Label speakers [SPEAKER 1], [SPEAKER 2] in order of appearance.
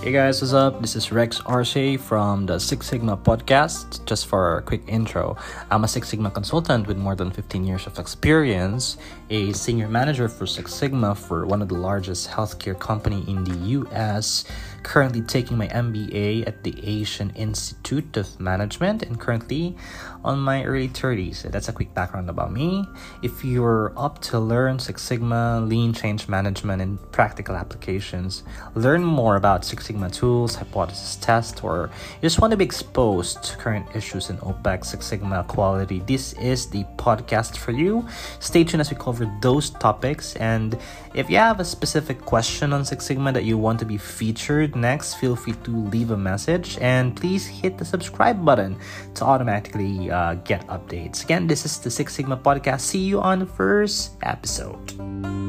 [SPEAKER 1] Hey guys, what's up? This is Rex Arce from the Six Sigma podcast. Just for a quick intro, I'm a Six Sigma consultant with more than 15 years of experience, a senior manager for Six Sigma for one of the largest healthcare company in the US, currently taking my MBA at the Asian Institute of Management and currently on my early 30s. That's a quick background about me. If you're up to learn Six Sigma, lean change management and practical applications, learn more about Six Sigma tools, hypothesis test, or you just want to be exposed to current issues in OPEX, Six Sigma quality, this is the podcast for you. Stay tuned as we cover those topics. And if you have a specific question on Six Sigma that you want to be featured next, feel free to leave a message and please hit the subscribe button to automatically uh, get updates. Again, this is the Six Sigma podcast. See you on the first episode.